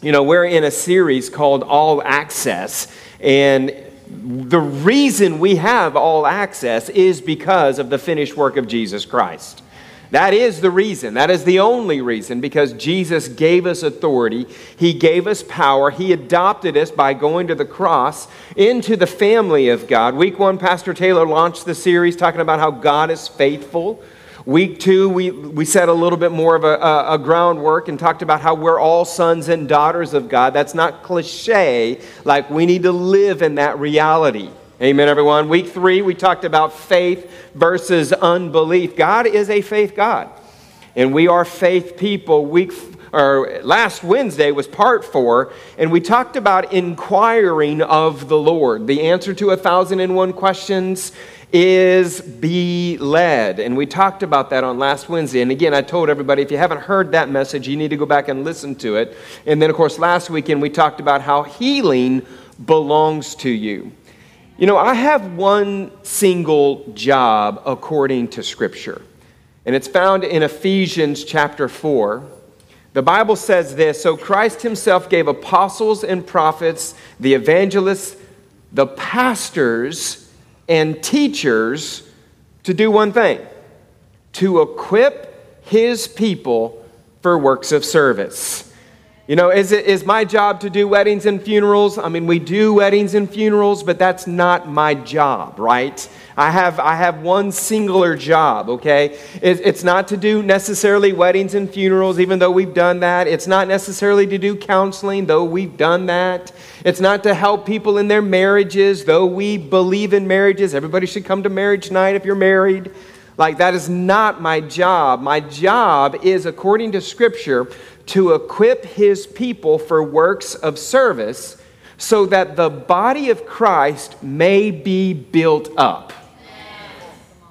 you know, we're in a series called All Access, and the reason we have all access is because of the finished work of Jesus Christ. That is the reason. That is the only reason because Jesus gave us authority. He gave us power. He adopted us by going to the cross into the family of God. Week one, Pastor Taylor launched the series talking about how God is faithful. Week two, we, we set a little bit more of a, a, a, groundwork and talked about how we're all sons and daughters of God. That's not cliche, like we need to live in that reality. Amen, everyone. Week three, we talked about faith versus unbelief. God is a faith God, and we are faith people. Week or last Wednesday was part four, and we talked about inquiring of the Lord. The answer to a thousand and one questions is be led. And we talked about that on last Wednesday. And again, I told everybody if you haven't heard that message, you need to go back and listen to it. And then, of course, last weekend we talked about how healing belongs to you. You know, I have one single job according to Scripture, and it's found in Ephesians chapter 4. The Bible says this So Christ himself gave apostles and prophets, the evangelists, the pastors, and teachers to do one thing to equip his people for works of service. You know, is it is my job to do weddings and funerals? I mean, we do weddings and funerals, but that's not my job, right? I have I have one singular job, okay? It, it's not to do necessarily weddings and funerals, even though we've done that. It's not necessarily to do counseling, though we've done that. It's not to help people in their marriages, though we believe in marriages. Everybody should come to marriage night if you're married. Like, that is not my job. My job is, according to Scripture, to equip his people for works of service so that the body of Christ may be built up.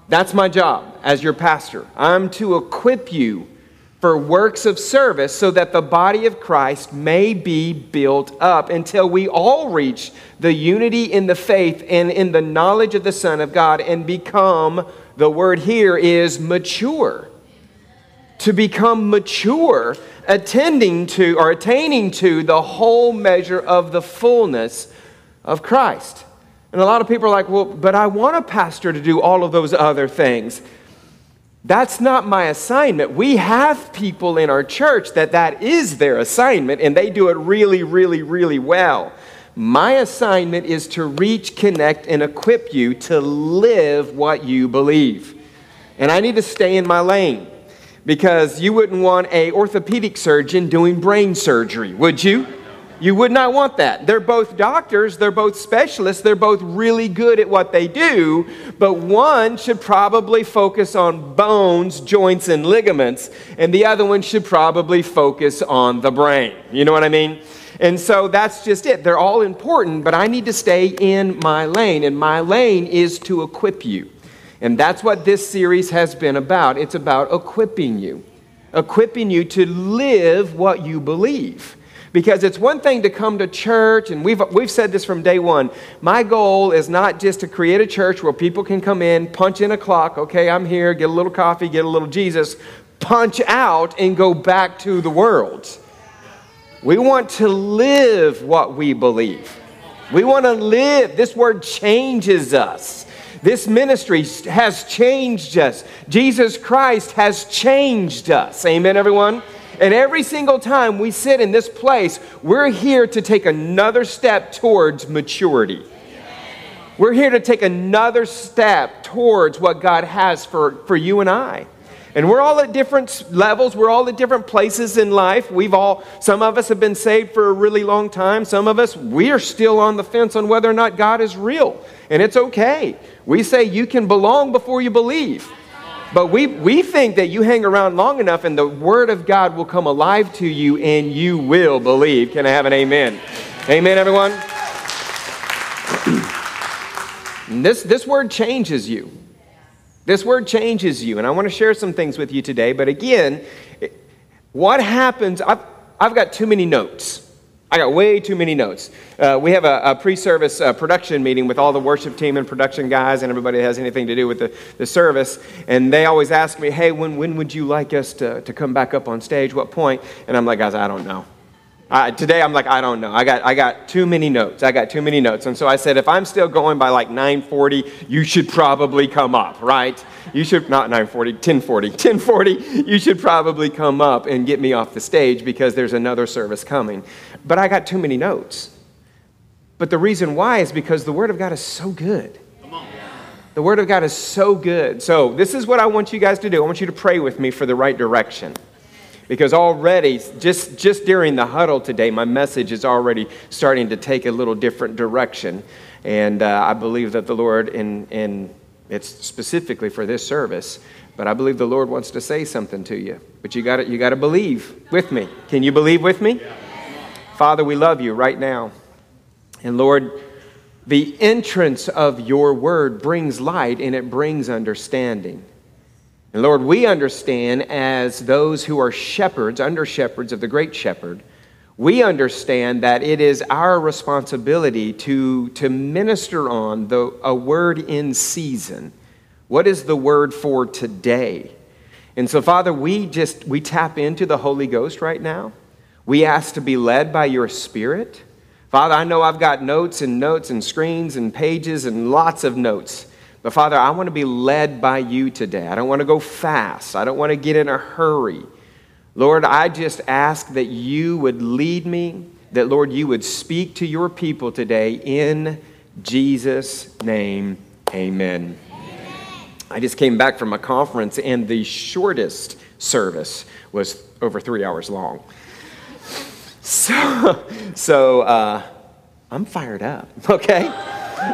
That's my job as your pastor. I'm to equip you for works of service so that the body of Christ may be built up until we all reach the unity in the faith and in the knowledge of the Son of God and become, the word here is mature. To become mature attending to or attaining to the whole measure of the fullness of Christ. And a lot of people are like, well, but I want a pastor to do all of those other things. That's not my assignment. We have people in our church that that is their assignment, and they do it really, really, really well. My assignment is to reach, connect, and equip you to live what you believe. And I need to stay in my lane because you wouldn't want a orthopedic surgeon doing brain surgery, would you? You would not want that. They're both doctors, they're both specialists, they're both really good at what they do, but one should probably focus on bones, joints, and ligaments, and the other one should probably focus on the brain. You know what I mean? And so that's just it. They're all important, but I need to stay in my lane, and my lane is to equip you. And that's what this series has been about. It's about equipping you, equipping you to live what you believe. Because it's one thing to come to church, and we've, we've said this from day one. My goal is not just to create a church where people can come in, punch in a clock, okay, I'm here, get a little coffee, get a little Jesus, punch out, and go back to the world. We want to live what we believe. We want to live. This word changes us. This ministry has changed us. Jesus Christ has changed us. Amen, everyone? And every single time we sit in this place, we're here to take another step towards maturity. We're here to take another step towards what God has for, for you and I. And we're all at different levels. We're all at different places in life. We've all, some of us have been saved for a really long time. Some of us, we are still on the fence on whether or not God is real. And it's okay. We say you can belong before you believe. But we, we think that you hang around long enough and the Word of God will come alive to you and you will believe. Can I have an amen? Amen, everyone? this, this word changes you. This word changes you. And I want to share some things with you today. But again, what happens? I've, I've got too many notes. I got way too many notes. Uh, we have a, a pre service uh, production meeting with all the worship team and production guys and everybody that has anything to do with the, the service. And they always ask me, hey, when, when would you like us to, to come back up on stage? What point? And I'm like, guys, I don't know. Today I'm like, I don't know. I got, I got too many notes. I got too many notes. And so I said, if I'm still going by like 940, you should probably come up, right? You should, not 940, 1040. 1040, you should probably come up and get me off the stage because there's another service coming. But I got too many notes. But the reason why is because the Word of God is so good. The Word of God is so good. So, this is what I want you guys to do. I want you to pray with me for the right direction. Because already, just, just during the huddle today, my message is already starting to take a little different direction. And uh, I believe that the Lord, and, and it's specifically for this service, but I believe the Lord wants to say something to you. But you got you to believe with me. Can you believe with me? Father, we love you right now. And Lord, the entrance of your word brings light and it brings understanding. And Lord, we understand as those who are shepherds, under shepherds of the great shepherd, we understand that it is our responsibility to, to minister on the, a word in season. What is the word for today? And so, Father, we just we tap into the Holy Ghost right now. We ask to be led by your Spirit. Father, I know I've got notes and notes and screens and pages and lots of notes. But Father, I want to be led by you today. I don't want to go fast. I don't want to get in a hurry. Lord, I just ask that you would lead me, that, Lord, you would speak to your people today in Jesus' name. Amen. Amen. I just came back from a conference, and the shortest service was over three hours long. So, so uh, I'm fired up, okay?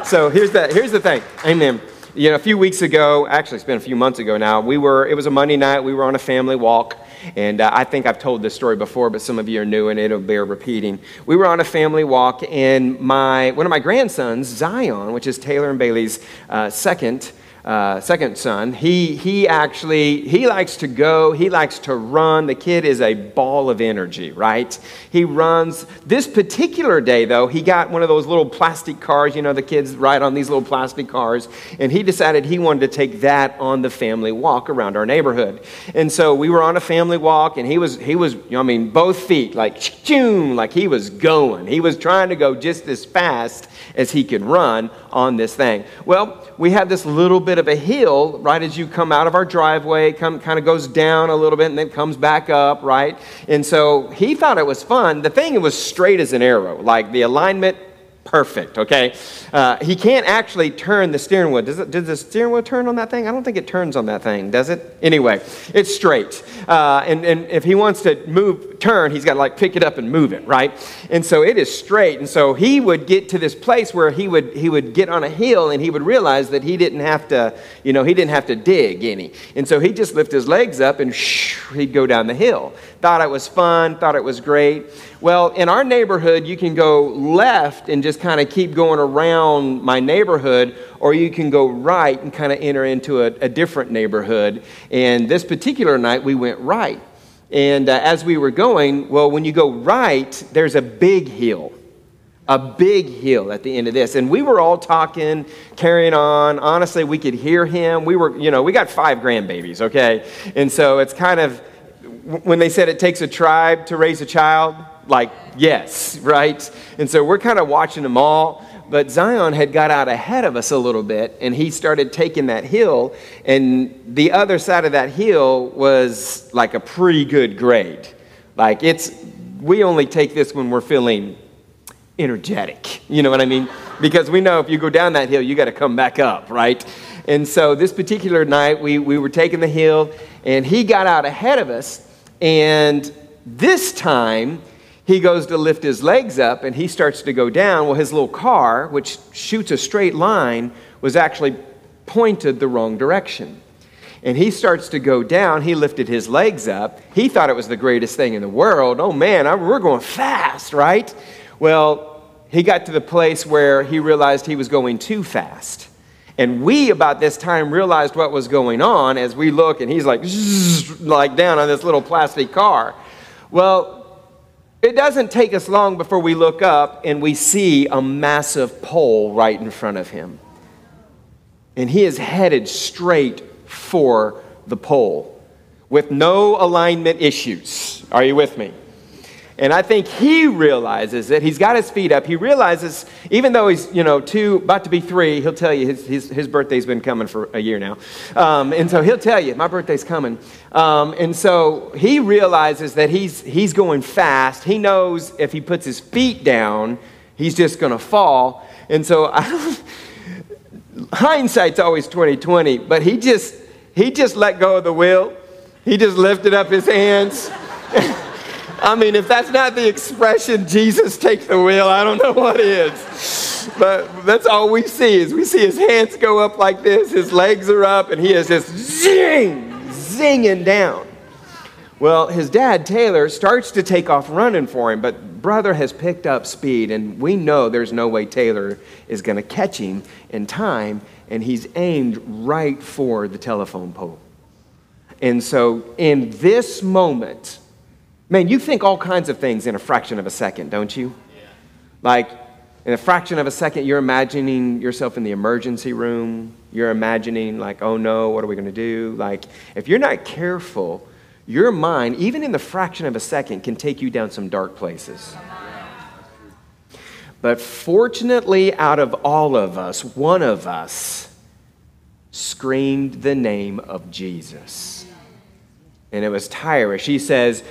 So here's the, here's the thing. Amen you know, a few weeks ago, actually, it's been a few months ago now, we were, it was a Monday night, we were on a family walk. And uh, I think I've told this story before, but some of you are new and it'll bear repeating. We were on a family walk, and my, one of my grandsons, Zion, which is Taylor and Bailey's uh, second, uh, second son, he, he actually, he likes to go, he likes to run. The kid is a ball of energy, right? He runs. This particular day, though, he got one of those little plastic cars, you know, the kids ride on these little plastic cars, and he decided he wanted to take that on the family walk around our neighborhood. And so we were on a family walk, and he was, he was, I mean, both feet, like, choom, like he was going. He was trying to go just as fast as he could run on this thing. Well, we had this little bit of a hill right as you come out of our driveway, come, kind of goes down a little bit and then comes back up, right? And so he thought it was fun. The thing it was straight as an arrow, like the alignment perfect, okay? Uh, he can't actually turn the steering wheel. Does, it, does the steering wheel turn on that thing? I don't think it turns on that thing, does it? Anyway, it's straight. Uh, and, and if he wants to move, turn, he's got to like pick it up and move it, right? And so it is straight. And so he would get to this place where he would, he would get on a hill and he would realize that he didn't have to, you know, he didn't have to dig any. And so he'd just lift his legs up and shh, he'd go down the hill. Thought it was fun, thought it was great. Well, in our neighborhood, you can go left and just kind of keep going around my neighborhood, or you can go right and kind of enter into a, a different neighborhood. And this particular night, we went right. And uh, as we were going, well, when you go right, there's a big hill. A big hill at the end of this. And we were all talking, carrying on. Honestly, we could hear him. We were, you know, we got five grandbabies, okay? And so it's kind of, when they said it takes a tribe to raise a child, like, yes, right? And so we're kind of watching them all. But Zion had got out ahead of us a little bit, and he started taking that hill. And the other side of that hill was like a pretty good grade. Like, it's, we only take this when we're feeling energetic. You know what I mean? Because we know if you go down that hill, you got to come back up, right? And so this particular night, we, we were taking the hill, and he got out ahead of us. And this time, he goes to lift his legs up and he starts to go down. Well, his little car, which shoots a straight line, was actually pointed the wrong direction. And he starts to go down. He lifted his legs up. He thought it was the greatest thing in the world. Oh man, we're going fast, right? Well, he got to the place where he realized he was going too fast. And we, about this time, realized what was going on as we look, and he's like, like down on this little plastic car. Well, it doesn't take us long before we look up and we see a massive pole right in front of him. And he is headed straight for the pole with no alignment issues. Are you with me? And I think he realizes that he's got his feet up. He realizes, even though he's, you know, two, about to be three, he'll tell you his, his, his birthday's been coming for a year now. Um, and so he'll tell you, my birthday's coming. Um, and so he realizes that he's, he's going fast. He knows if he puts his feet down, he's just going to fall. And so I don't, hindsight's always 2020, but he just, he just let go of the wheel. He just lifted up his hands. I mean, if that's not the expression, Jesus take the wheel, I don't know what is. But that's all we see is we see his hands go up like this, his legs are up, and he is just zing, zinging down. Well, his dad, Taylor, starts to take off running for him, but brother has picked up speed, and we know there's no way Taylor is going to catch him in time, and he's aimed right for the telephone pole. And so, in this moment, Man, you think all kinds of things in a fraction of a second, don't you? Yeah. Like, in a fraction of a second, you're imagining yourself in the emergency room. You're imagining, like, oh no, what are we going to do? Like, if you're not careful, your mind, even in the fraction of a second, can take you down some dark places. But fortunately, out of all of us, one of us screamed the name of Jesus. And it was Tyra. She says,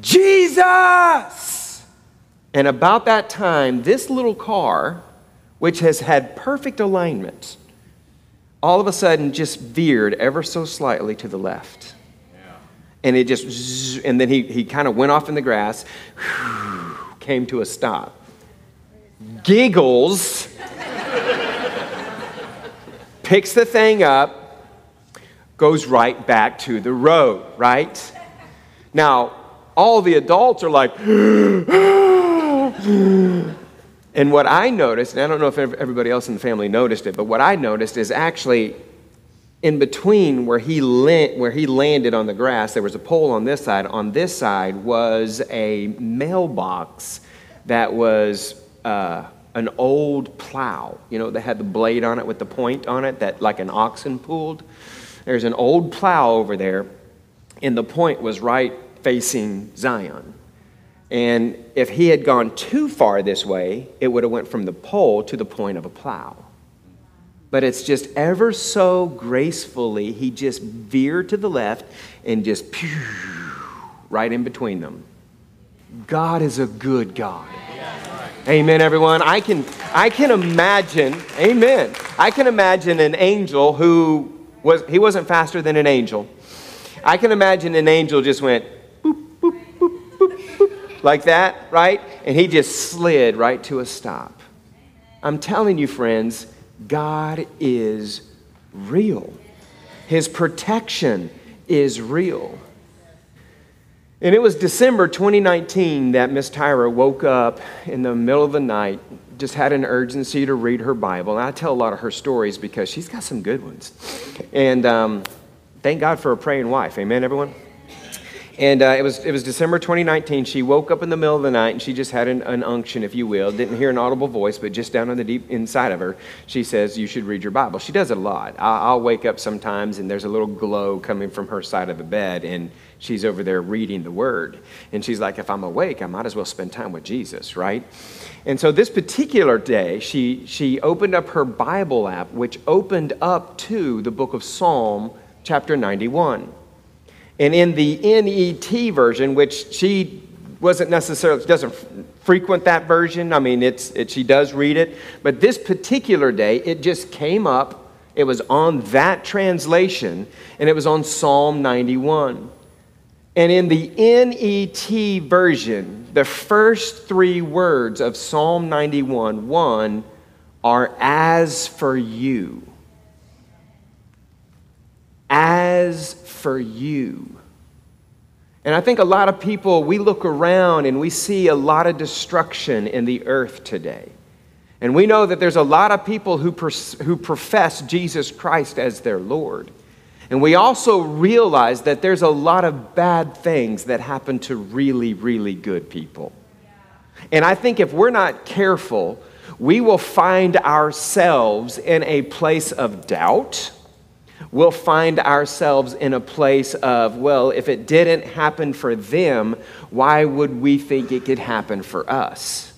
Jesus! And about that time, this little car, which has had perfect alignment, all of a sudden just veered ever so slightly to the left. And it just, and then he, he kind of went off in the grass, came to a stop. Giggles, picks the thing up, goes right back to the road, right? Now, all the adults are like, and what I noticed, and I don't know if everybody else in the family noticed it, but what I noticed is actually in between where he, la- where he landed on the grass, there was a pole on this side. On this side was a mailbox that was uh, an old plow. You know, that had the blade on it with the point on it that like an oxen pulled. There's an old plow over there, and the point was right facing Zion. And if he had gone too far this way, it would have went from the pole to the point of a plow. But it's just ever so gracefully, he just veered to the left and just pew, right in between them. God is a good God. Amen, everyone. I can, I can imagine, amen. I can imagine an angel who was, he wasn't faster than an angel. I can imagine an angel just went, like that, right? And he just slid right to a stop. I'm telling you, friends, God is real. His protection is real. And it was December 2019 that Miss Tyra woke up in the middle of the night, just had an urgency to read her Bible. And I tell a lot of her stories because she's got some good ones. And um, thank God for a praying wife. Amen, everyone? And uh, it, was, it was December 2019. She woke up in the middle of the night and she just had an, an, unction, if you will. Didn't hear an audible voice, but just down on the deep inside of her, she says, You should read your Bible. She does it a lot. I'll, I'll wake up sometimes and there's a little glow coming from her side of the bed, and she's over there reading the Word. And she's like, If I'm awake, I might as well spend time with Jesus, right? And so this particular day, she, she opened up her Bible app, which opened up to the book of Psalm, chapter 91. And in the NET version, which she wasn't necessarily, doesn't frequent that version. I mean, it's, it, she does read it. But this particular day, it just came up. It was on that translation, and it was on Psalm 91. And in the NET version, the first three words of Psalm 91 1 are as for you. As for you. And I think a lot of people, we look around and we see a lot of destruction in the earth today. And we know that there's a lot of people who, pers- who profess Jesus Christ as their Lord. And we also realize that there's a lot of bad things that happen to really, really good people. And I think if we're not careful, we will find ourselves in a place of doubt we'll find ourselves in a place of, well, if it didn't happen for them, why would we think it could happen for us?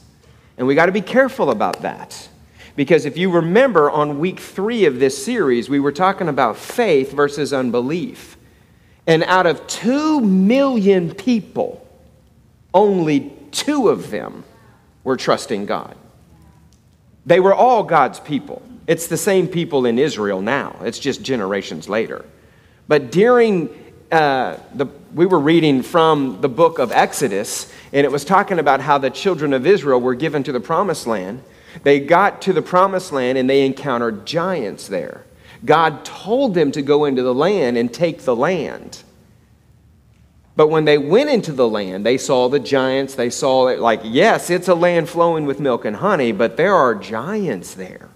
And we got to be careful about that. Because if you remember on week three of this series, we were talking about faith versus unbelief. And out of two million people, only two of them were trusting God. They were all God's people. It's the same people in Israel now, it's just generations later. But during uh, the, we were reading from the book of Exodus, and it was talking about how the children of Israel were given to the promised land. They got to the promised land and they encountered giants there. God told them to go into the land and take the land. But when they went into the land, they saw the giants. They saw it like, yes, it's a land flowing with milk and honey, but there are giants there.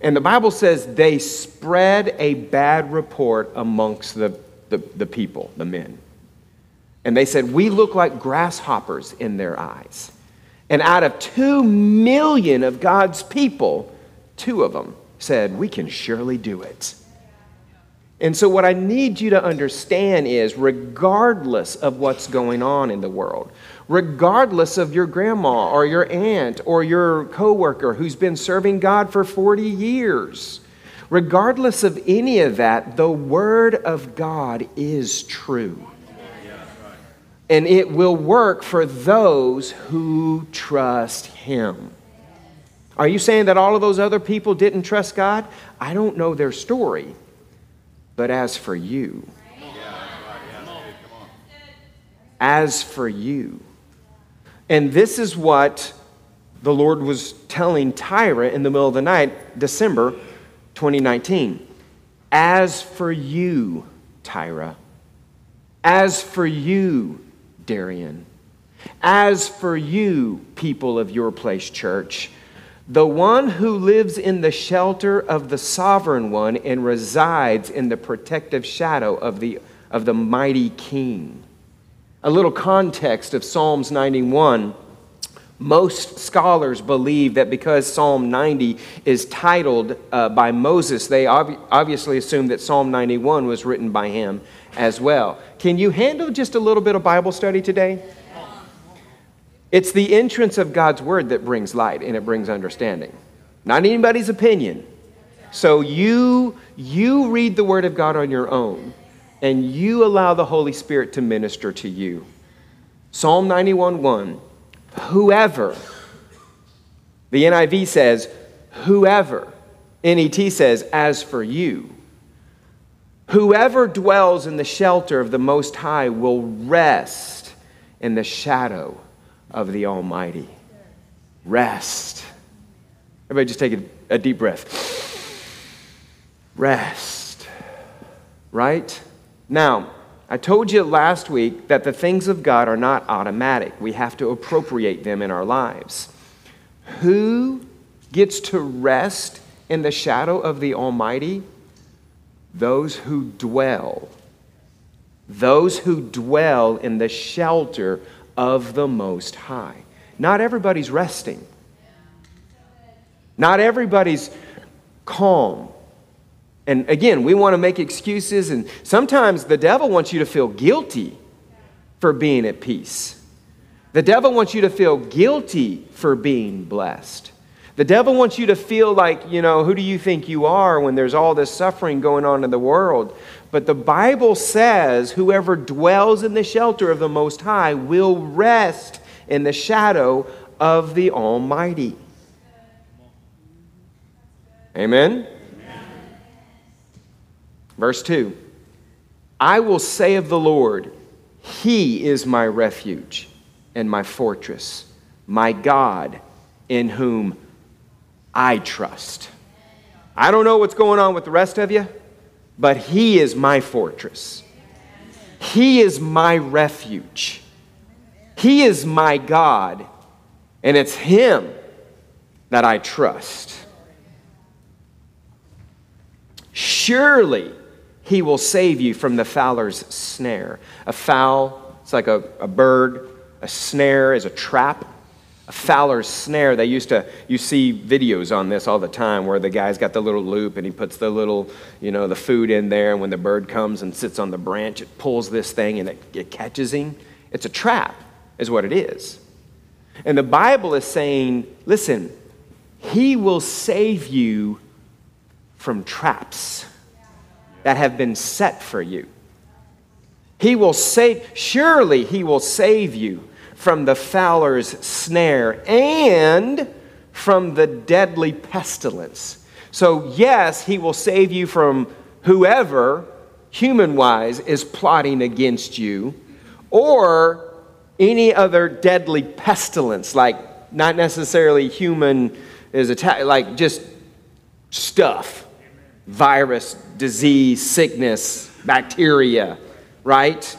And the Bible says they spread a bad report amongst the, the, the people, the men. And they said, We look like grasshoppers in their eyes. And out of two million of God's people, two of them said, We can surely do it. And so, what I need you to understand is regardless of what's going on in the world, regardless of your grandma or your aunt or your coworker who's been serving God for 40 years, regardless of any of that, the Word of God is true. And it will work for those who trust Him. Are you saying that all of those other people didn't trust God? I don't know their story. But as for you, as for you, and this is what the Lord was telling Tyra in the middle of the night, December 2019. As for you, Tyra, as for you, Darian, as for you, people of your place church, the one who lives in the shelter of the sovereign one and resides in the protective shadow of the, of the mighty king. A little context of Psalms 91. Most scholars believe that because Psalm 90 is titled uh, by Moses, they ob- obviously assume that Psalm 91 was written by him as well. Can you handle just a little bit of Bible study today? It's the entrance of God's word that brings light and it brings understanding, not anybody's opinion. So you you read the word of God on your own and you allow the Holy Spirit to minister to you. Psalm 91:1 Whoever the NIV says whoever NET says as for you whoever dwells in the shelter of the most high will rest in the shadow of the Almighty. Rest. Everybody just take a, a deep breath. Rest. Right? Now, I told you last week that the things of God are not automatic. We have to appropriate them in our lives. Who gets to rest in the shadow of the Almighty? Those who dwell. Those who dwell in the shelter of the Most High. Not everybody's resting, not everybody's calm. And again, we want to make excuses, and sometimes the devil wants you to feel guilty for being at peace. The devil wants you to feel guilty for being blessed. The devil wants you to feel like, you know, who do you think you are when there's all this suffering going on in the world? But the Bible says, whoever dwells in the shelter of the Most High will rest in the shadow of the Almighty. Amen? Verse 2 I will say of the Lord, He is my refuge and my fortress, my God in whom I trust. I don't know what's going on with the rest of you, but He is my fortress. He is my refuge. He is my God, and it's Him that I trust. Surely He will save you from the fowler's snare. A fowl, it's like a, a bird, a snare is a trap. a fowler's snare. They used to, you see videos on this all the time where the guy's got the little loop and he puts the little, you know, the food in there. And when the bird comes and sits on the branch, it pulls this thing and it, it catches him. It's a trap, is what it is. And the Bible is saying, listen, he will save you from traps that have been set for you. He will save, surely he will save you from the fowler's snare and from the deadly pestilence. So, yes, he will save you from whoever, human wise, is plotting against you, or any other deadly pestilence, like not necessarily human is attack, like just stuff virus, disease, sickness, bacteria, right?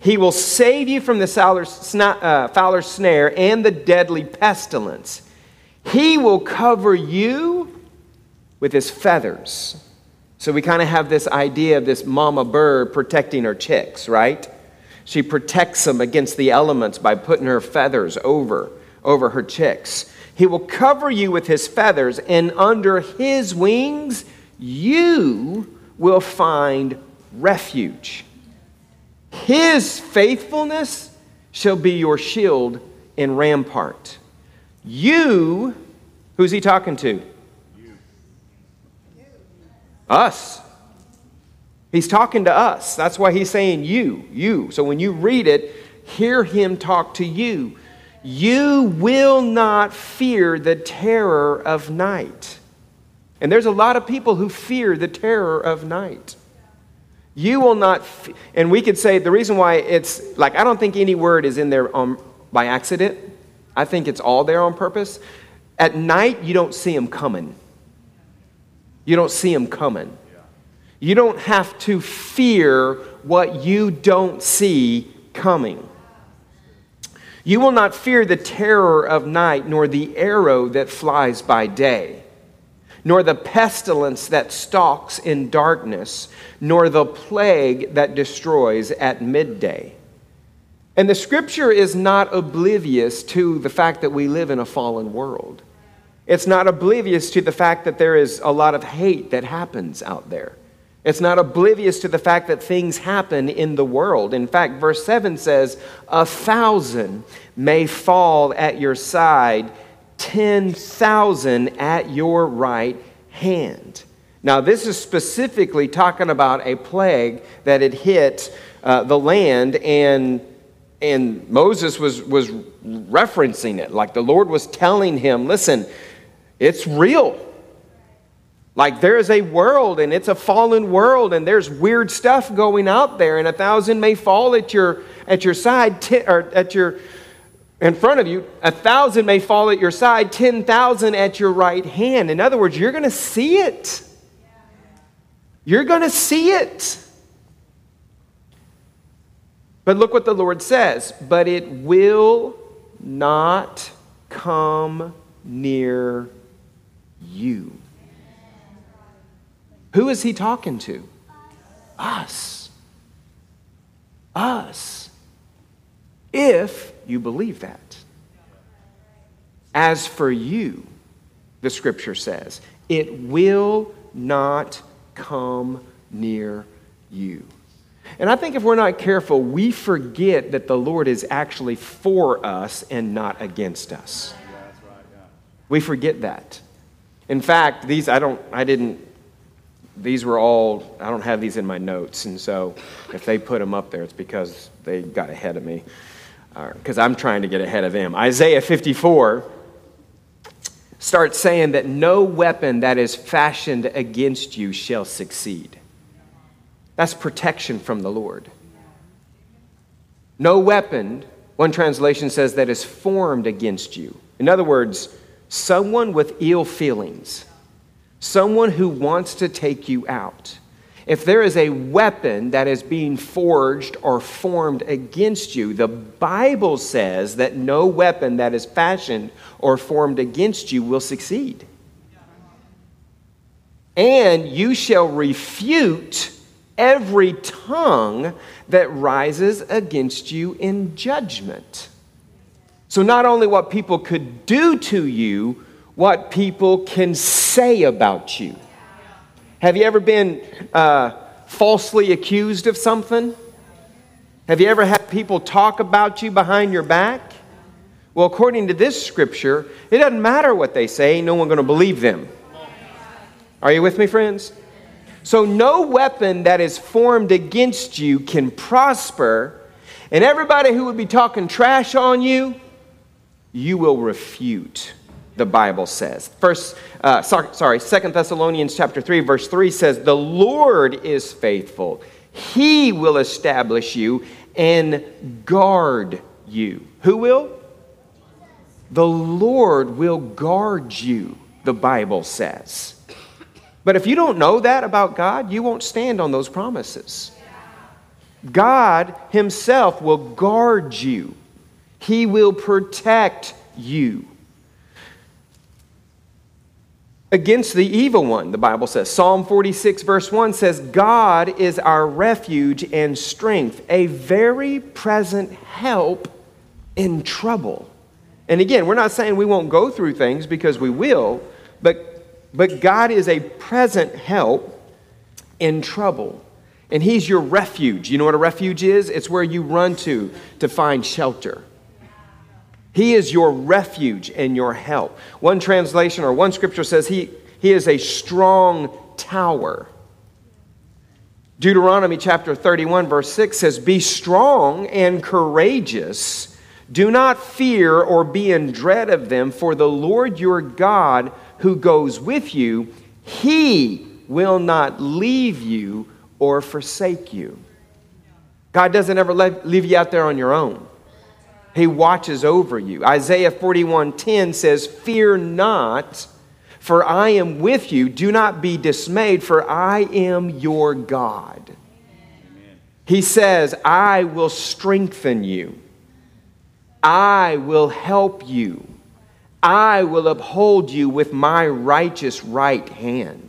He will save you from the uh, fowler's snare and the deadly pestilence. He will cover you with his feathers. So we kind of have this idea of this mama bird protecting her chicks, right? She protects them against the elements by putting her feathers over over her chicks. He will cover you with his feathers and under his wings you will find refuge. His faithfulness shall be your shield and rampart. You, who's he talking to? Us. He's talking to us. That's why he's saying you, you. So when you read it, hear him talk to you. You will not fear the terror of night. And there's a lot of people who fear the terror of night. You will not, and we could say the reason why it's like, I don't think any word is in there on, by accident. I think it's all there on purpose. At night, you don't see them coming. You don't see them coming. You don't have to fear what you don't see coming. You will not fear the terror of night, nor the arrow that flies by day nor the pestilence that stalks in darkness, nor the plague that destroys at midday. And the scripture is not oblivious to the fact that we live in a fallen world. It's not oblivious to the fact that there is a lot of hate that happens out there. It's not oblivious to the fact that things happen in the world. In fact, verse 7 says, A thousand may fall at your side 10,000 at your right hand. Now, this is specifically talking about a plague that had hit uh, the land, and, and Moses was, was referencing it. Like the Lord was telling him, listen, it's real. Like there is a world, and it's a fallen world, and there's weird stuff going out there, and a thousand may fall at your, at your side, t- or at your in front of you, a thousand may fall at your side, 10,000 at your right hand. In other words, you're going to see it. You're going to see it. But look what the Lord says. But it will not come near you. Who is he talking to? Us. Us. If you believe that. As for you, the scripture says, it will not come near you. And I think if we're not careful, we forget that the Lord is actually for us and not against us. We forget that. In fact, these I don't I didn't these were all I don't have these in my notes and so if they put them up there it's because they got ahead of me because I'm trying to get ahead of him. Isaiah 54 starts saying that no weapon that is fashioned against you shall succeed. That's protection from the Lord. No weapon, one translation says, that is formed against you. In other words, someone with ill feelings, someone who wants to take you out if there is a weapon that is being forged or formed against you, the Bible says that no weapon that is fashioned or formed against you will succeed. And you shall refute every tongue that rises against you in judgment. So, not only what people could do to you, what people can say about you. Have you ever been uh, falsely accused of something? Have you ever had people talk about you behind your back? Well, according to this scripture, it doesn't matter what they say, no one's going to believe them. Are you with me, friends? So, no weapon that is formed against you can prosper, and everybody who would be talking trash on you, you will refute the bible says. First uh, sorry, second thessalonians chapter 3 verse 3 says the lord is faithful. He will establish you and guard you. Who will? The lord will guard you the bible says. But if you don't know that about god you won't stand on those promises. God himself will guard you. He will protect you against the evil one, the Bible says. Psalm 46, verse 1 says, God is our refuge and strength, a very present help in trouble. And again, we're not saying we won't go through things because we will, but, but God is a present help in trouble. And He's your refuge. You know what a refuge is? It's where you run to to find shelter. He is your refuge and your help. One translation or one scripture says he, he is a strong tower. Deuteronomy chapter 31, verse 6 says, Be strong and courageous. Do not fear or be in dread of them, for the Lord your God, who goes with you, he will not leave you or forsake you. God doesn't ever leave you out there on your own. He watches over you. Isaiah 41:10 says, "Fear not, for I am with you. Do not be dismayed, for I am your God." Amen. He says, "I will strengthen you. I will help you. I will uphold you with my righteous right hand."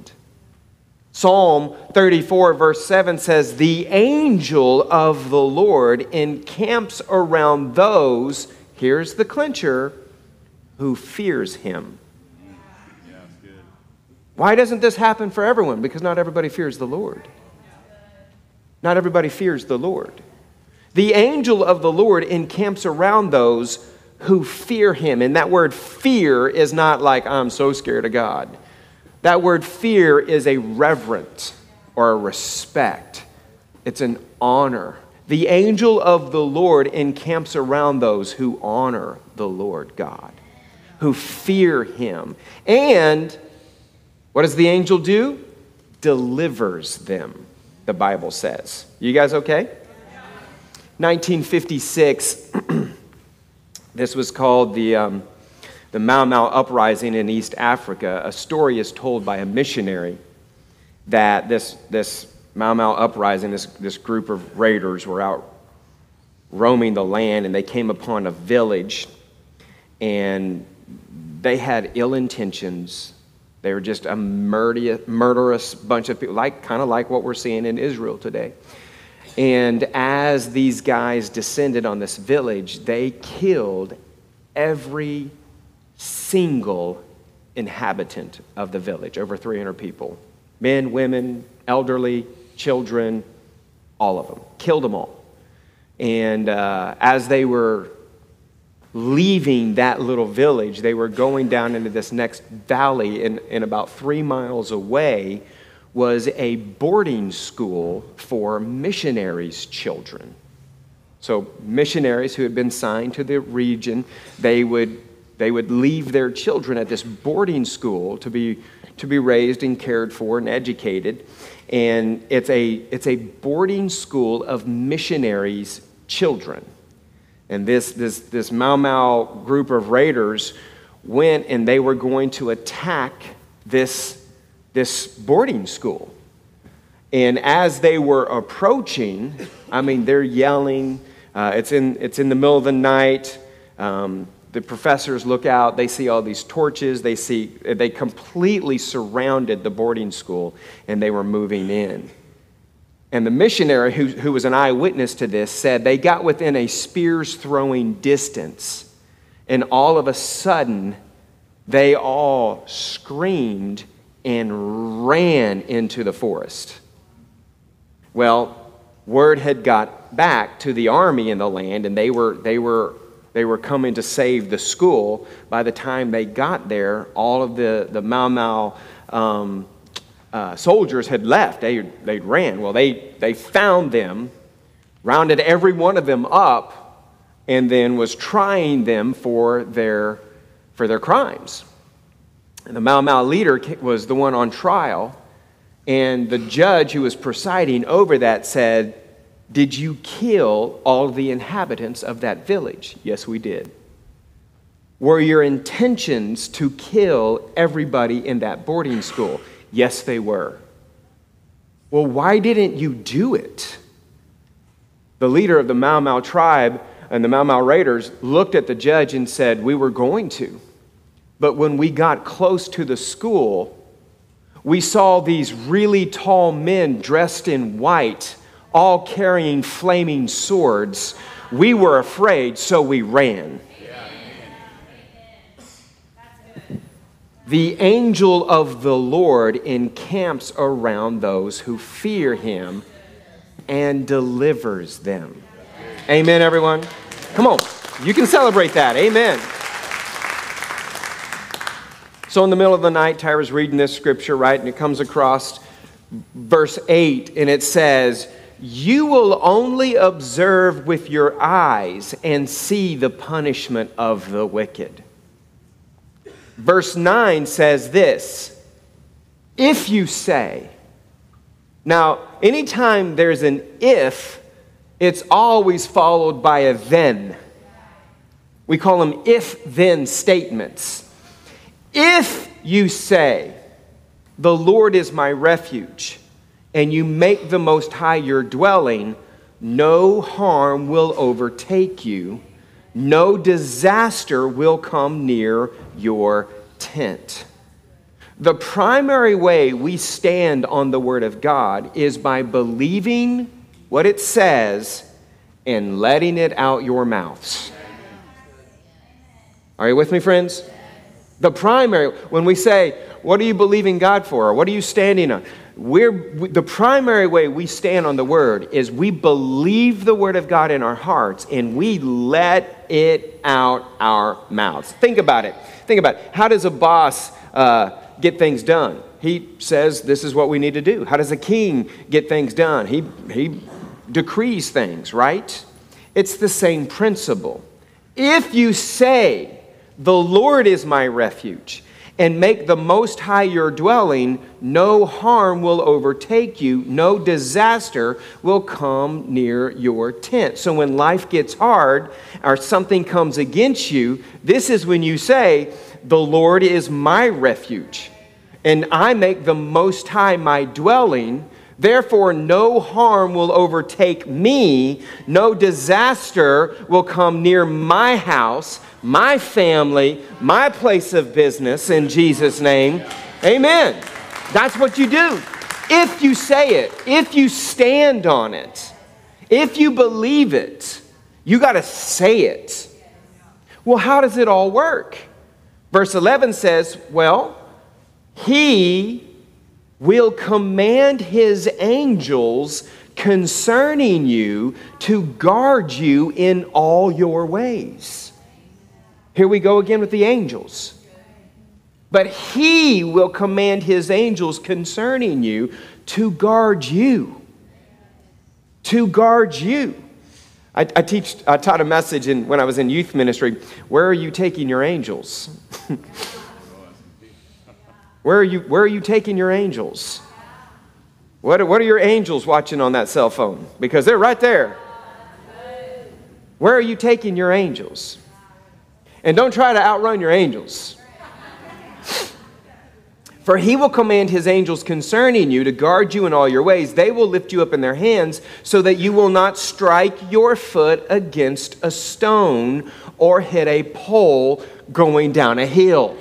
Psalm 34, verse 7 says, The angel of the Lord encamps around those, here's the clincher, who fears him. Why doesn't this happen for everyone? Because not everybody fears the Lord. Not everybody fears the Lord. The angel of the Lord encamps around those who fear him. And that word fear is not like, I'm so scared of God. That word fear is a reverence or a respect, it's an honor. The angel of the Lord encamps around those who honor the Lord God, who fear him. And what does the angel do? Delivers them, the Bible says. You guys okay? 1956, this was called the. Um, the Mau Mau uprising in East Africa, a story is told by a missionary that this, this Mau Mau uprising, this, this group of raiders were out roaming the land and they came upon a village and they had ill intentions. They were just a murderous, bunch of people, like, kind of like what we're seeing in Israel today. And as these guys descended on this village, they killed every single inhabitant of the village, over 300 people men, women, elderly, children, all of them. Killed them all. And uh, as they were leaving that little village, they were going down into this next valley, and, and about three miles away was a boarding school for missionaries' children. So, missionaries who had been signed to the region, they would they would leave their children at this boarding school to be, to be raised and cared for and educated. And it's a, it's a boarding school of missionaries' children. And this, this, this Mau Mau group of raiders went and they were going to attack this, this boarding school. And as they were approaching, I mean, they're yelling. Uh, it's, in, it's in the middle of the night. Um, the professors look out, they see all these torches, they see they completely surrounded the boarding school and they were moving in. And the missionary who, who was an eyewitness to this said they got within a spear's throwing distance and all of a sudden, they all screamed and ran into the forest. Well, word had got back to the army in the land, and they were, they were, they were coming to save the school. By the time they got there, all of the, the Mau Mau um, uh, soldiers had left. They, they ran. Well, they, they found them, rounded every one of them up, and then was trying them for their, for their crimes. And the Mau Mau leader was the one on trial, and the judge who was presiding over that said, Did you kill all the inhabitants of that village? Yes, we did. Were your intentions to kill everybody in that boarding school? Yes, they were. Well, why didn't you do it? The leader of the Mau Mau tribe and the Mau Mau Raiders looked at the judge and said, We were going to. But when we got close to the school, we saw these really tall men dressed in white, all carrying flaming swords. We were afraid, so we ran. The angel of the Lord encamps around those who fear him and delivers them. Amen, everyone. Come on, you can celebrate that. Amen. So, in the middle of the night, Tyra's reading this scripture, right? And it comes across verse 8, and it says, You will only observe with your eyes and see the punishment of the wicked. Verse 9 says this If you say, now, anytime there's an if, it's always followed by a then. We call them if then statements. If you say, The Lord is my refuge, and you make the Most High your dwelling, no harm will overtake you, no disaster will come near your tent. The primary way we stand on the Word of God is by believing what it says and letting it out your mouths. Are you with me, friends? The primary, when we say, What are you believing God for? Or what are you standing on? We're, the primary way we stand on the Word is we believe the Word of God in our hearts and we let it out our mouths. Think about it. Think about it. How does a boss uh, get things done? He says, This is what we need to do. How does a king get things done? He, he decrees things, right? It's the same principle. If you say, the Lord is my refuge, and make the Most High your dwelling. No harm will overtake you, no disaster will come near your tent. So when life gets hard or something comes against you, this is when you say, The Lord is my refuge, and I make the Most High my dwelling. Therefore, no harm will overtake me, no disaster will come near my house, my family, my place of business in Jesus' name. Amen. That's what you do. If you say it, if you stand on it, if you believe it, you got to say it. Well, how does it all work? Verse 11 says, Well, he will command his angels concerning you to guard you in all your ways. Here we go again with the angels. But he will command his angels concerning you to guard you. To guard you. I, I, teach, I taught a message in, when I was in youth ministry. Where are you taking your angels? Where are you, where are you taking your angels? What, what are your angels watching on that cell phone? Because they're right there. Where are you taking your angels? And don't try to outrun your angels. For he will command his angels concerning you to guard you in all your ways. They will lift you up in their hands so that you will not strike your foot against a stone or hit a pole going down a hill.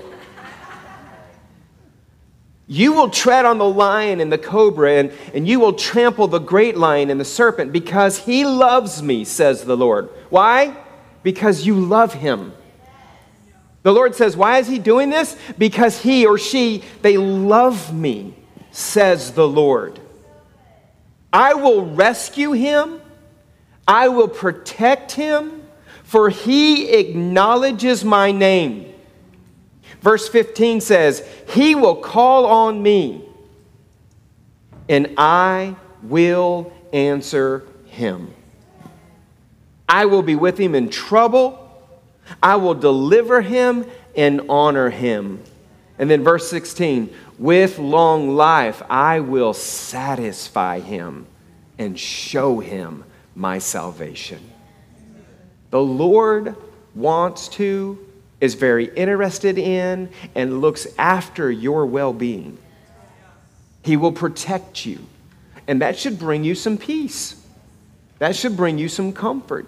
You will tread on the lion and the cobra, and, and you will trample the great lion and the serpent, because he loves me, says the Lord. Why? Because you love him. The Lord says, Why is he doing this? Because he or she, they love me, says the Lord. I will rescue him, I will protect him, for he acknowledges my name. Verse 15 says, He will call on me, and I will answer him. I will be with him in trouble. I will deliver him and honor him. And then verse 16, with long life I will satisfy him and show him my salvation. The Lord wants to, is very interested in, and looks after your well being. He will protect you. And that should bring you some peace. That should bring you some comfort.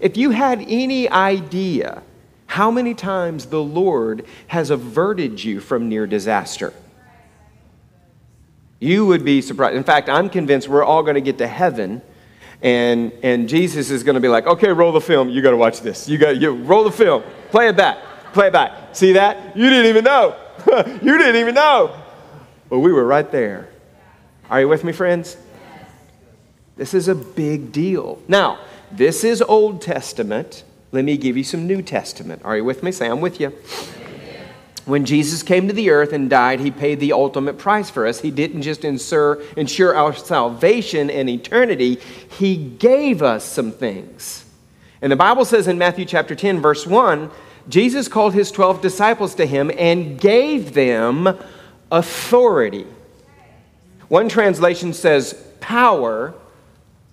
If you had any idea how many times the Lord has averted you from near disaster, you would be surprised. In fact, I'm convinced we're all going to get to heaven. And, and Jesus is going to be like, okay, roll the film. You got to watch this. You got you roll the film. Play it back. Play it back. See that? You didn't even know. you didn't even know. But we were right there. Are you with me, friends? This is a big deal. Now, this is Old Testament. Let me give you some New Testament. Are you with me? Say, I'm with you. When Jesus came to the earth and died, he paid the ultimate price for us. He didn't just ensure, ensure our salvation and eternity, he gave us some things. And the Bible says in Matthew chapter 10, verse 1, Jesus called his 12 disciples to him and gave them authority. One translation says power,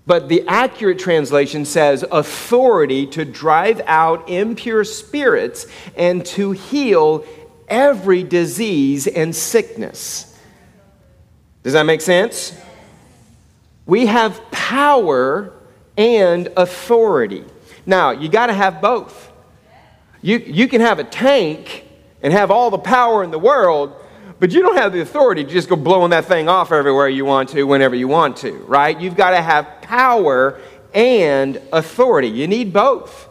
but the accurate translation says authority to drive out impure spirits and to heal every disease and sickness. Does that make sense? We have power and authority. Now, you got to have both. You, you can have a tank and have all the power in the world, but you don't have the authority to just go blowing that thing off everywhere you want to, whenever you want to, right? You've got to have power and authority. You need both.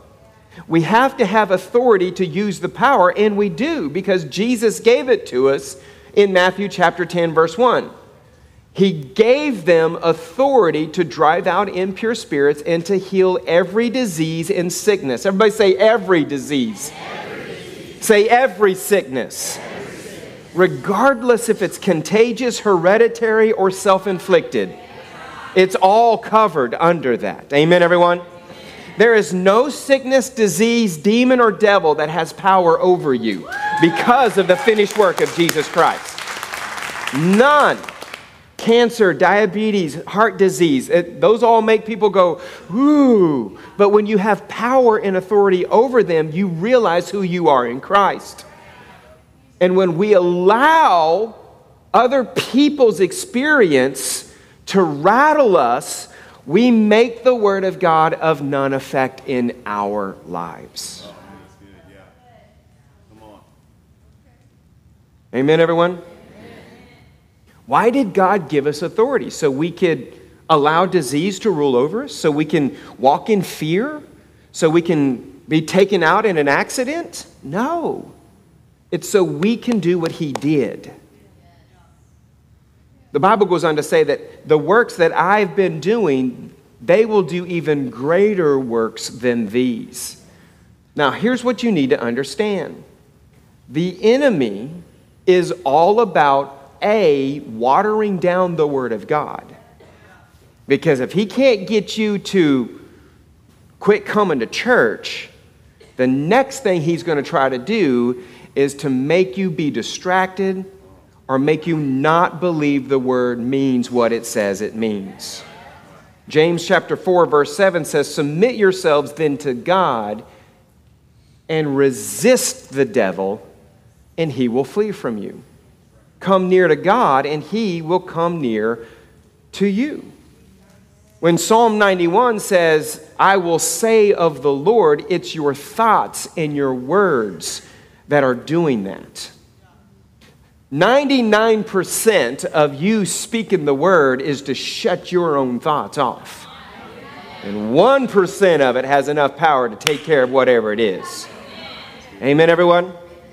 We have to have authority to use the power, and we do because Jesus gave it to us in Matthew chapter 10, verse 1. He gave them authority to drive out impure spirits and to heal every disease and sickness. Everybody say every disease. Every disease. Say every sickness regardless if it's contagious, hereditary, or self inflicted. It's all covered under that. Amen, everyone? There is no sickness, disease, demon, or devil that has power over you because of the finished work of Jesus Christ. None. Cancer, diabetes, heart disease, it, those all make people go, ooh. But when you have power and authority over them, you realize who you are in Christ. And when we allow other people's experience to rattle us, we make the Word of God of none effect in our lives. Amen, everyone? Why did God give us authority? So we could allow disease to rule over us? So we can walk in fear? So we can be taken out in an accident? No. It's so we can do what he did. The Bible goes on to say that the works that I've been doing, they will do even greater works than these. Now, here's what you need to understand the enemy is all about A, watering down the Word of God. Because if he can't get you to quit coming to church, the next thing he's going to try to do is to make you be distracted or make you not believe the word means what it says it means. James chapter 4 verse 7 says submit yourselves then to God and resist the devil and he will flee from you. Come near to God and he will come near to you. When Psalm 91 says, I will say of the Lord, it's your thoughts and your words that are doing that. 99% of you speaking the word is to shut your own thoughts off. And 1% of it has enough power to take care of whatever it is. Amen, everyone?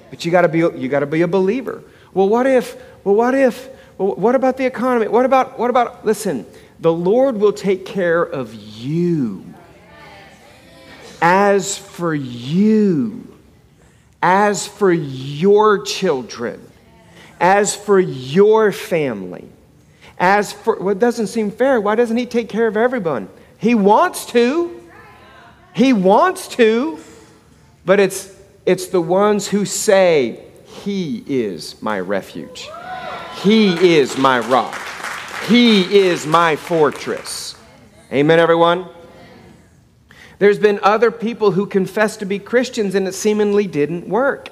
But you gotta be you gotta be a believer. Well, what if, well, what if, well, what about the economy? What about, what about, listen, the Lord will take care of you. As for you, as for your children, as for your family, as for what doesn't seem fair, why doesn't He take care of everyone? He wants to. He wants to, but it's, it's the ones who say, He is my refuge. He is my rock. He is my fortress. Amen, everyone? There's been other people who confessed to be Christians and it seemingly didn't work.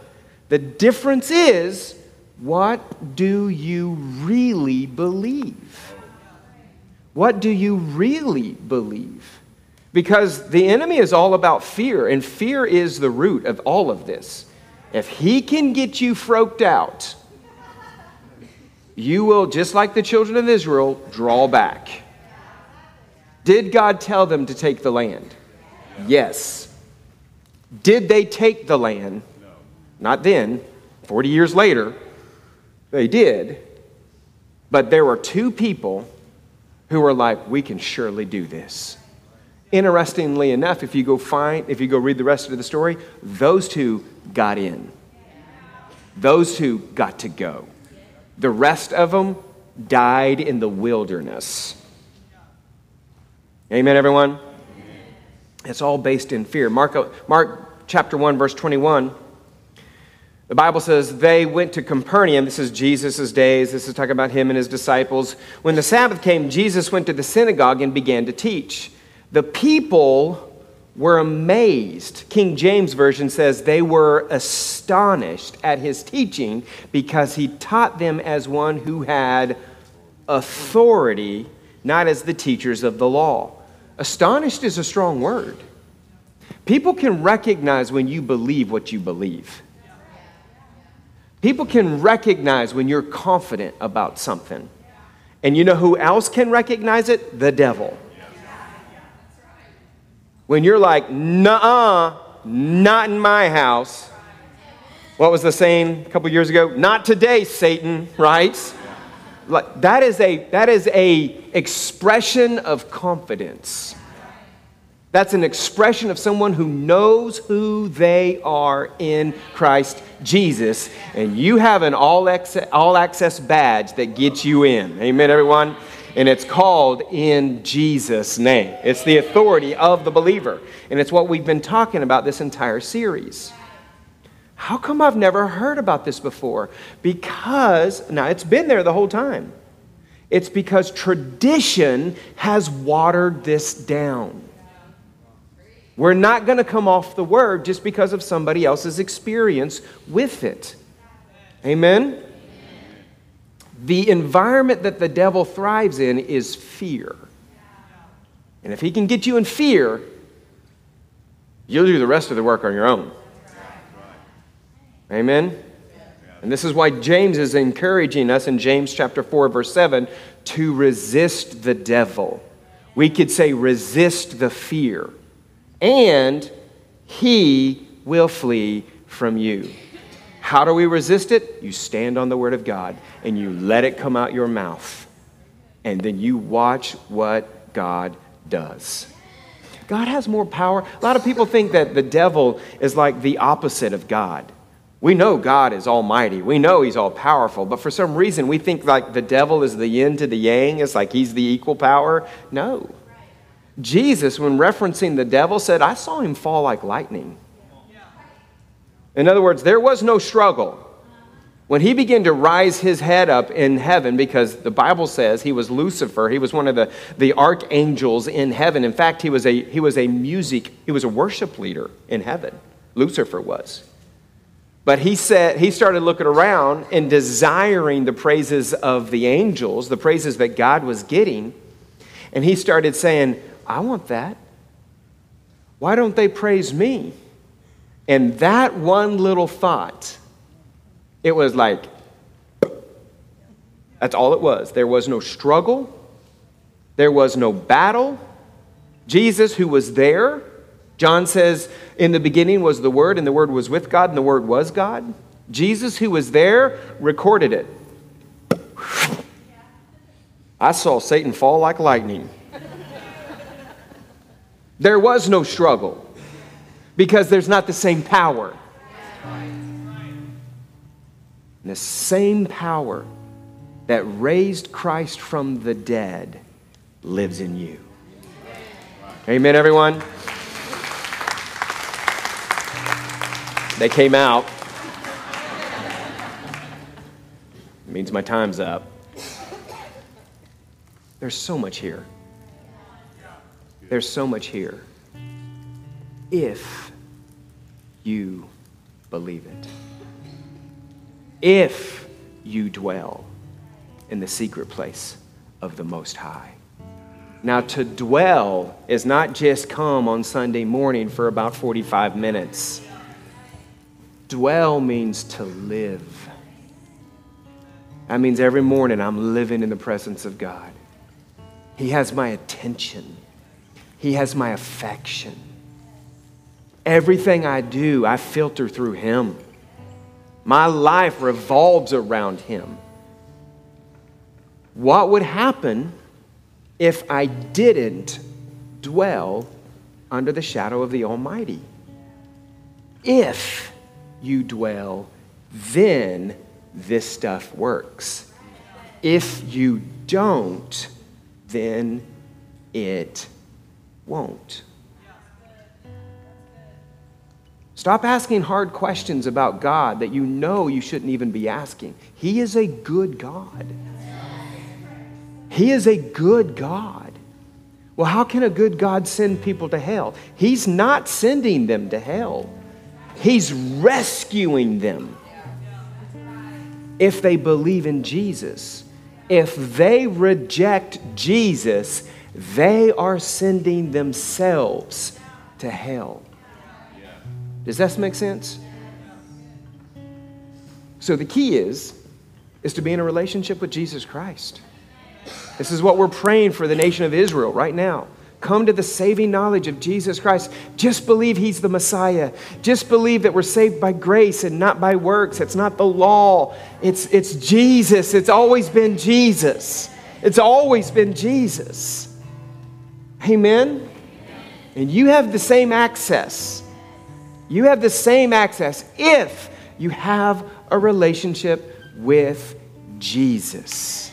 The difference is what do you really believe? What do you really believe? Because the enemy is all about fear, and fear is the root of all of this. If he can get you froked out, you will, just like the children of Israel, draw back. Did God tell them to take the land? Yes. Did they take the land? No. Not then. 40 years later, they did. But there were two people who were like, we can surely do this. Interestingly enough, if you go find, if you go read the rest of the story, those two got in. Those two got to go. The rest of them died in the wilderness. Amen, everyone? It's all based in fear. Mark, Mark chapter 1, verse 21 the Bible says they went to Capernaum. This is Jesus' days. This is talking about him and his disciples. When the Sabbath came, Jesus went to the synagogue and began to teach. The people were amazed. King James Version says they were astonished at his teaching because he taught them as one who had authority, not as the teachers of the law. Astonished is a strong word. People can recognize when you believe what you believe. People can recognize when you're confident about something. And you know who else can recognize it? The devil. When you're like, nah, not in my house. What was the saying a couple years ago? Not today, Satan, right? Like, that is a that is a expression of confidence. That's an expression of someone who knows who they are in Christ Jesus. And you have an all access, all access badge that gets you in. Amen, everyone? And it's called in Jesus' name. It's the authority of the believer. And it's what we've been talking about this entire series. How come I've never heard about this before? Because, now it's been there the whole time. It's because tradition has watered this down. We're not going to come off the word just because of somebody else's experience with it. Amen? The environment that the devil thrives in is fear. And if he can get you in fear, you'll do the rest of the work on your own. Amen? And this is why James is encouraging us in James chapter 4 verse 7 to resist the devil. We could say resist the fear and he will flee from you. How do we resist it? You stand on the word of God and you let it come out your mouth. And then you watch what God does. God has more power. A lot of people think that the devil is like the opposite of God. We know God is almighty. We know he's all powerful. But for some reason, we think like the devil is the yin to the yang. It's like he's the equal power. No. Jesus, when referencing the devil, said, I saw him fall like lightning. In other words, there was no struggle. When he began to rise his head up in heaven, because the Bible says he was Lucifer, he was one of the, the archangels in heaven. In fact, he was, a, he was a music, he was a worship leader in heaven. Lucifer was. But he said he started looking around and desiring the praises of the angels, the praises that God was getting. And he started saying, I want that. Why don't they praise me? And that one little thought, it was like, that's all it was. There was no struggle, there was no battle. Jesus, who was there, John says, In the beginning was the Word, and the Word was with God, and the Word was God. Jesus, who was there, recorded it. I saw Satan fall like lightning. There was no struggle because there's not the same power. And the same power that raised Christ from the dead lives in you. Amen, everyone? They came out. It means my time's up. There's so much here. There's so much here. If you believe it. If you dwell in the secret place of the Most High. Now, to dwell is not just come on Sunday morning for about 45 minutes. Dwell means to live. That means every morning I'm living in the presence of God. He has my attention, He has my affection. Everything I do, I filter through Him. My life revolves around Him. What would happen if I didn't dwell under the shadow of the Almighty? If you dwell, then this stuff works. If you don't, then it won't. Stop asking hard questions about God that you know you shouldn't even be asking. He is a good God. He is a good God. Well, how can a good God send people to hell? He's not sending them to hell, He's rescuing them if they believe in Jesus. If they reject Jesus, they are sending themselves to hell. Does that make sense? So the key is is to be in a relationship with Jesus Christ. This is what we're praying for the nation of Israel right now. Come to the saving knowledge of Jesus Christ. Just believe He's the Messiah. Just believe that we're saved by grace and not by works. It's not the law, it's, it's Jesus. It's always been Jesus. It's always been Jesus. Amen? And you have the same access you have the same access if you have a relationship with Jesus.